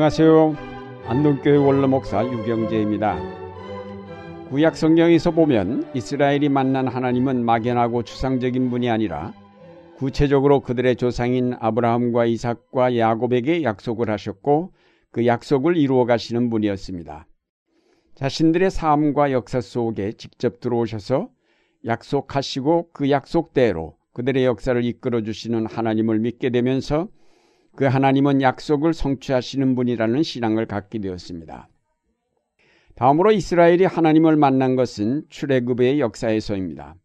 안녕하세요. 안동교회 원로 목사 유경재입니다. 구약 성경에서 보면 이스라엘이 만난 하나님은 막연하고 추상적인 분이 아니라 구체적으로 그들의 조상인 아브라함과 이삭과 야곱에게 약속을 하셨고 그 약속을 이루어 가시는 분이었습니다. 자신들의 삶과 역사 속에 직접 들어오셔서 약속하시고 그 약속대로 그들의 역사를 이끌어 주시는 하나님을 믿게 되면서 그 하나님은 약속을 성취하시는 분이라는 신앙을 갖게 되었습니다. 다음으로 이스라엘이 하나님을 만난 것은 출애굽의 역사에서입니다.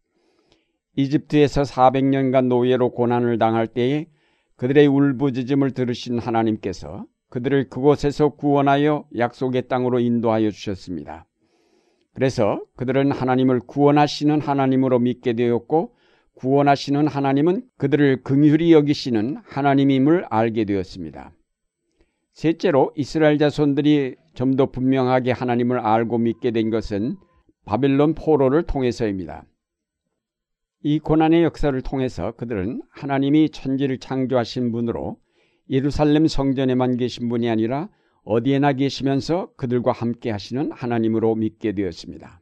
이집트에서 400년간 노예로 고난을 당할 때에 그들의 울부짖음을 들으신 하나님께서 그들을 그곳에서 구원하여 약속의 땅으로 인도하여 주셨습니다. 그래서 그들은 하나님을 구원하시는 하나님으로 믿게 되었고 구원하시는 하나님은 그들을 긍휼히 여기시는 하나님임을 알게 되었습니다. 셋째로 이스라엘 자손들이 좀 더 분명하게 하나님을 알고 믿게 된 것은 바빌론 포로를 통해서입니다. 이 고난의 역사를 통해서 그들은 하나님이 천지를 창조하신 분으로 예루살렘 성전에만 계신 분이 아니라 어디에나 계시면서 그들과 함께 하시는 하나님으로 믿게 되었습니다.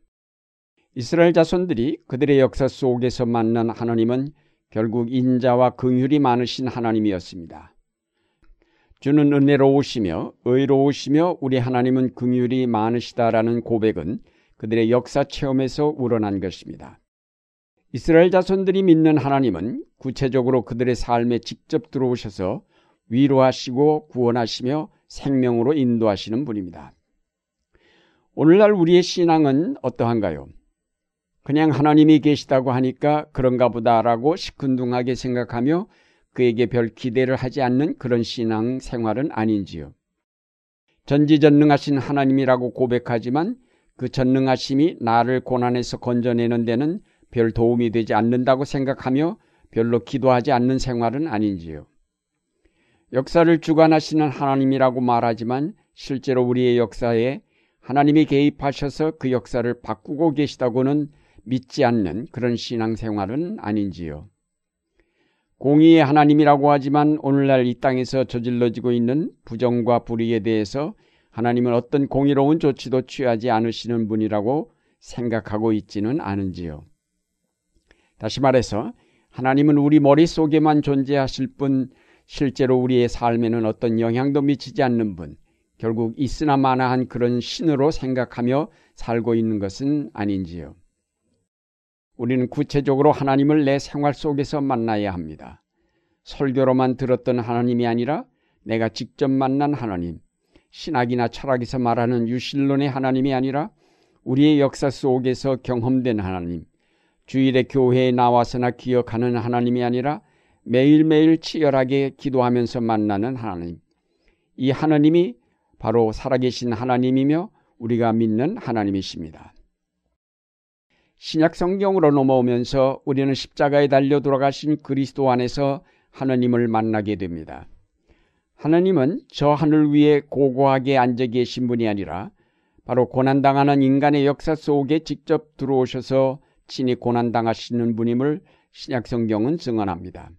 이스라엘 자손들이 그들의 역사 속에서 만난 하나님은 결국 인자와 긍휼이 많으신 하나님이었습니다. 주는 은혜로우시며 의로우시며 우리 하나님은 긍휼이 많으시다라는 고백은 그들의 역사 체험에서 우러난 것입니다. 이스라엘 자손들이 믿는 하나님은 구체적으로 그들의 삶에 직접 들어오셔서 위로하시고 구원하시며 생명으로 인도하시는 분입니다. 오늘날 우리의 신앙은 어떠한가요? 그냥 하나님이 계시다고 하니까 그런가 보다라고 시큰둥하게 생각하며 그에게 별 기대를 하지 않는 그런 신앙 생활은 아닌지요. 전지전능하신 하나님이라고 고백하지만 그 전능하심이 나를 고난에서 건져내는 데는 별 도움이 되지 않는다고 생각하며 별로 기도하지 않는 생활은 아닌지요. 역사를 주관하시는 하나님이라고 말하지만 실제로 우리의 역사에 하나님이 개입하셔서 그 역사를 바꾸고 계시다고는 믿지 않는 그런 신앙생활은 아닌지요. 공의의 하나님이라고 하지만 오늘날 이 땅에서 저질러지고 있는 부정과 불의에 대해서 하나님은 어떤 공의로운 조치도 취하지 않으시는 분이라고 생각하고 있지는 않은지요. 다시 말해서 하나님은 우리 머릿속에만 존재하실 뿐 실제로 우리의 삶에는 어떤 영향도 미치지 않는 분, 결국 있으나 마나한 그런 신으로 생각하며 살고 있는 것은 아닌지요. 우리는 구체적으로 하나님을 내 생활 속에서 만나야 합니다. 설교로만 들었던 하나님이 아니라 내가 직접 만난 하나님, 신학이나 철학에서 말하는 유실론의 하나님이 아니라 우리의 역사 속에서 경험된 하나님, 주일의 교회에 나와서나 기억하는 하나님이 아니라 매일매일 치열하게 기도하면서 만나는 하나님. 이 하나님이 바로 살아계신 하나님이며 우리가 믿는 하나님이십니다. 신약 성경으로 넘어오면서 우리는 십자가에 달려 돌아가신 그리스도 안에서 하나님을 만나게 됩니다. 하나님은 저 하늘 위에 고고하게 앉아 계신 분이 아니라 바로 고난당하는 인간의 역사 속에 직접 들어오셔서 친히 고난당하시는 분임을 신약 성경은 증언합니다.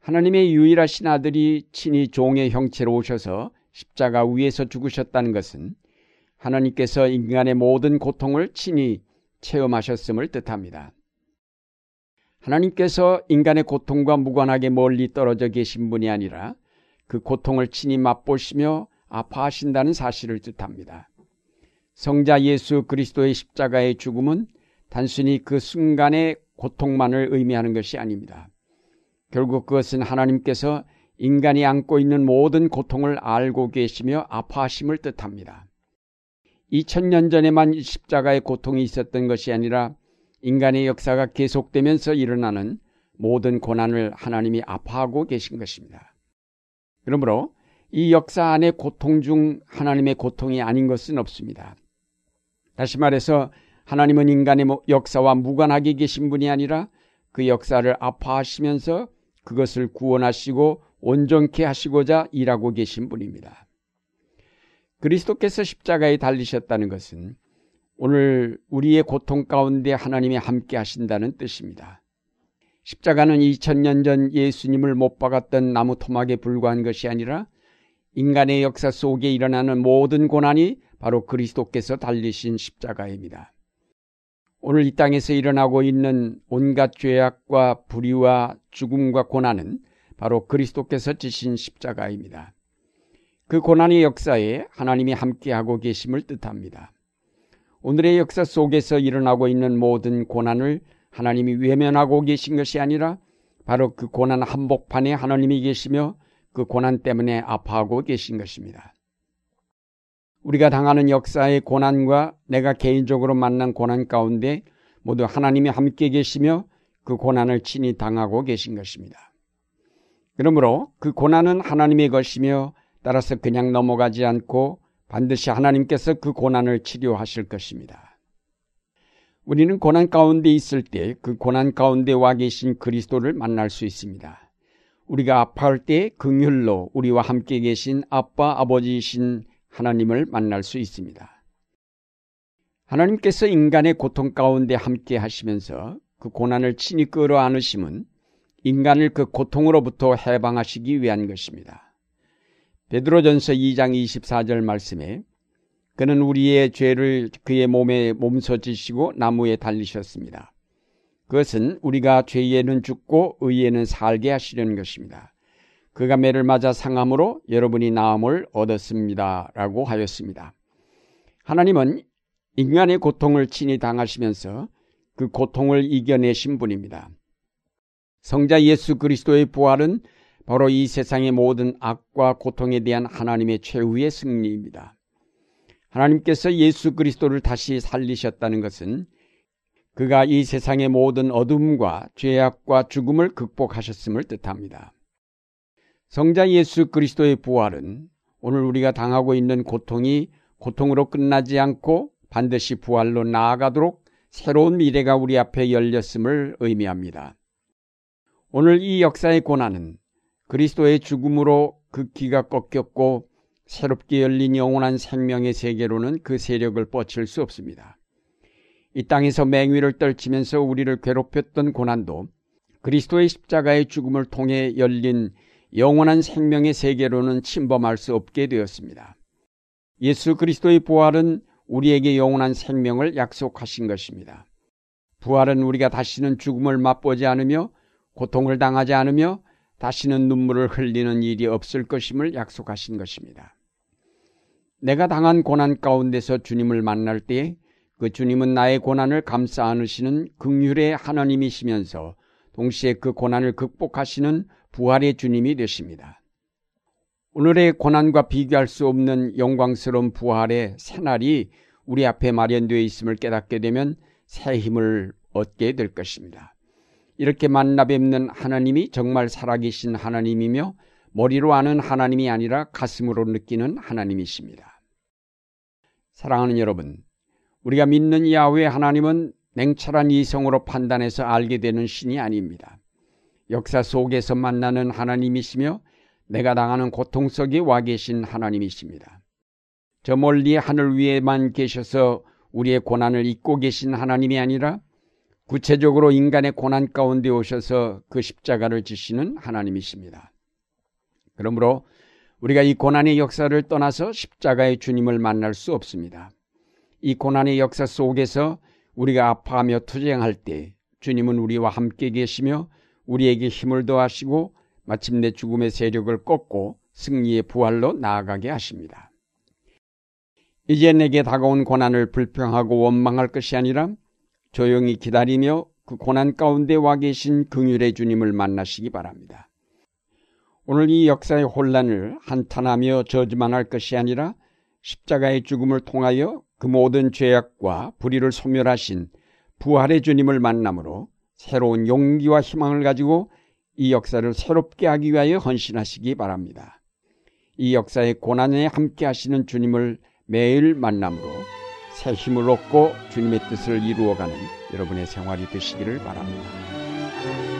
하나님의 유일하신 아들이 친히 종의 형체로 오셔서 십자가 위에서 죽으셨다는 것은 하나님께서 인간의 모든 고통을 친히 체험하셨음을 뜻합니다. 하나님께서 인간의 고통과 무관하게 멀리 떨어져 계신 분이 아니라 그 고통을 친히 맛보시며 아파하신다는 사실을 뜻합니다. 성자 예수 그리스도의 십자가의 죽음은 단순히 그 순간의 고통만을 의미하는 것이 아닙니다. 결국 그것은 하나님께서 인간이 안고 있는 모든 고통을 알고 계시며 아파하심을 뜻합니다. 2000년 전에만 십자가의 고통이 있었던 것이 아니라 인간의 역사가 계속되면서 일어나는 모든 고난을 하나님이 아파하고 계신 것입니다. 그러므로 이 역사 안에 고통 중 하나님의 고통이 아닌 것은 없습니다. 다시 말해서 하나님은 인간의 역사와 무관하게 계신 분이 아니라 그 역사를 아파하시면서 그것을 구원하시고 온전케 하시고자 일하고 계신 분입니다. 그리스도께서 십자가에 달리셨다는 것은 오늘 우리의 고통 가운데 하나님이 함께 하신다는 뜻입니다. 십자가는 2000년 전 예수님을 못 박았던 나무 토막에 불과한 것이 아니라 인간의 역사 속에 일어나는 모든 고난이 바로 그리스도께서 달리신 십자가입니다. 오늘 이 땅에서 일어나고 있는 온갖 죄악과 불의와 죽음과 고난은 바로 그리스도께서 지신 십자가입니다. 그 고난의 역사에 하나님이 함께하고 계심을 뜻합니다. 오늘의 역사 속에서 일어나고 있는 모든 고난을 하나님이 외면하고 계신 것이 아니라 바로 그 고난 한복판에 하나님이 계시며 그 고난 때문에 아파하고 계신 것입니다. 우리가 당하는 역사의 고난과 내가 개인적으로 만난 고난 가운데 모두 하나님이 함께 계시며 그 고난을 친히 당하고 계신 것입니다. 그러므로 그 고난은 하나님의 것이며 따라서 그냥 넘어가지 않고 반드시 하나님께서 그 고난을 치료하실 것입니다. 우리는 고난 가운데 있을 때 그 고난 가운데 와 계신 그리스도를 만날 수 있습니다. 우리가 아파할 때 긍휼로 우리와 함께 계신 아빠 아버지이신 하나님을 만날 수 있습니다. 하나님께서 인간의 고통 가운데 함께 하시면서 그 고난을 친히 끌어 안으심은 인간을 그 고통으로부터 해방하시기 위한 것입니다. 베드로전서 2장 24절 말씀에 그는 우리의 죄를 그의 몸에 몸소 지시고 나무에 달리셨습니다. 그것은 우리가 죄에는 죽고 의에는 살게 하시려는 것입니다. 그가 매를 맞아 상함으로 여러분이 나음을 얻었습니다. 라고 하였습니다. 하나님은 인간의 고통을 친히 당하시면서 그 고통을 이겨내신 분입니다. 성자 예수 그리스도의 부활은 바로 이 세상의 모든 악과 고통에 대한 하나님의 최후의 승리입니다. 하나님께서 예수 그리스도를 다시 살리셨다는 것은 그가 이 세상의 모든 어둠과 죄악과 죽음을 극복하셨음을 뜻합니다. 성자 예수 그리스도의 부활은 오늘 우리가 당하고 있는 고통이 고통으로 끝나지 않고 반드시 부활로 나아가도록 새로운 미래가 우리 앞에 열렸음을 의미합니다. 오늘 이 역사의 고난은 그리스도의 죽음으로 그 기가 꺾였고 새롭게 열린 영원한 생명의 세계로는 그 세력을 뻗칠 수 없습니다. 이 땅에서 맹위를 떨치면서 우리를 괴롭혔던 고난도 그리스도의 십자가의 죽음을 통해 열린 영원한 생명의 세계로는 침범할 수 없게 되었습니다. 예수 그리스도의 부활은 우리에게 영원한 생명을 약속하신 것입니다. 부활은 우리가 다시는 죽음을 맛보지 않으며 고통을 당하지 않으며 다시는 눈물을 흘리는 일이 없을 것임을 약속하신 것입니다. 내가 당한 고난 가운데서 주님을 만날 때에 그 주님은 나의 고난을 감싸 안으시는 극률의 하나님이시면서 동시에 그 고난을 극복하시는 부활의 주님이 되십니다. 오늘의 고난과 비교할 수 없는 영광스러운 부활의 새날이 우리 앞에 마련되어 있음을 깨닫게 되면 새 힘을 얻게 될 것입니다. 이렇게 만나 뵙는 하나님이 정말 살아계신 하나님이며 머리로 아는 하나님이 아니라 가슴으로 느끼는 하나님이십니다. 사랑하는 여러분, 우리가 믿는 야훼 하나님은 냉철한 이성으로 판단해서 알게 되는 신이 아닙니다. 역사 속에서 만나는 하나님이시며 내가 당하는 고통 속에 와 계신 하나님이십니다. 저 멀리 하늘 위에만 계셔서 우리의 고난을 잊고 계신 하나님이 아니라 구체적으로 인간의 고난 가운데 오셔서 그 십자가를 지시는 하나님이십니다. 그러므로 우리가 이 고난의 역사를 떠나서 십자가의 주님을 만날 수 없습니다. 이 고난의 역사 속에서 우리가 아파하며 투쟁할 때 주님은 우리와 함께 계시며 우리에게 힘을 더하시고 마침내 죽음의 세력을 꺾고 승리의 부활로 나아가게 하십니다. 이제 내게 다가온 고난을 불평하고 원망할 것이 아니라 조용히 기다리며 그 고난 가운데 와 계신 긍휼의 주님을 만나시기 바랍니다. 오늘 이 역사의 혼란을 한탄하며 저주만할 것이 아니라 십자가의 죽음을 통하여 그 모든 죄악과 불의를 소멸하신 부활의 주님을 만남으로 새로운 용기와 희망을 가지고 이 역사를 새롭게 하기 위하여 헌신하시기 바랍니다. 이 역사의 고난에 함께 하시는 주님을 매일 만남으로 새 힘을 얻고 주님의 뜻을 이루어가는 여러분의 생활이 되시기를 바랍니다.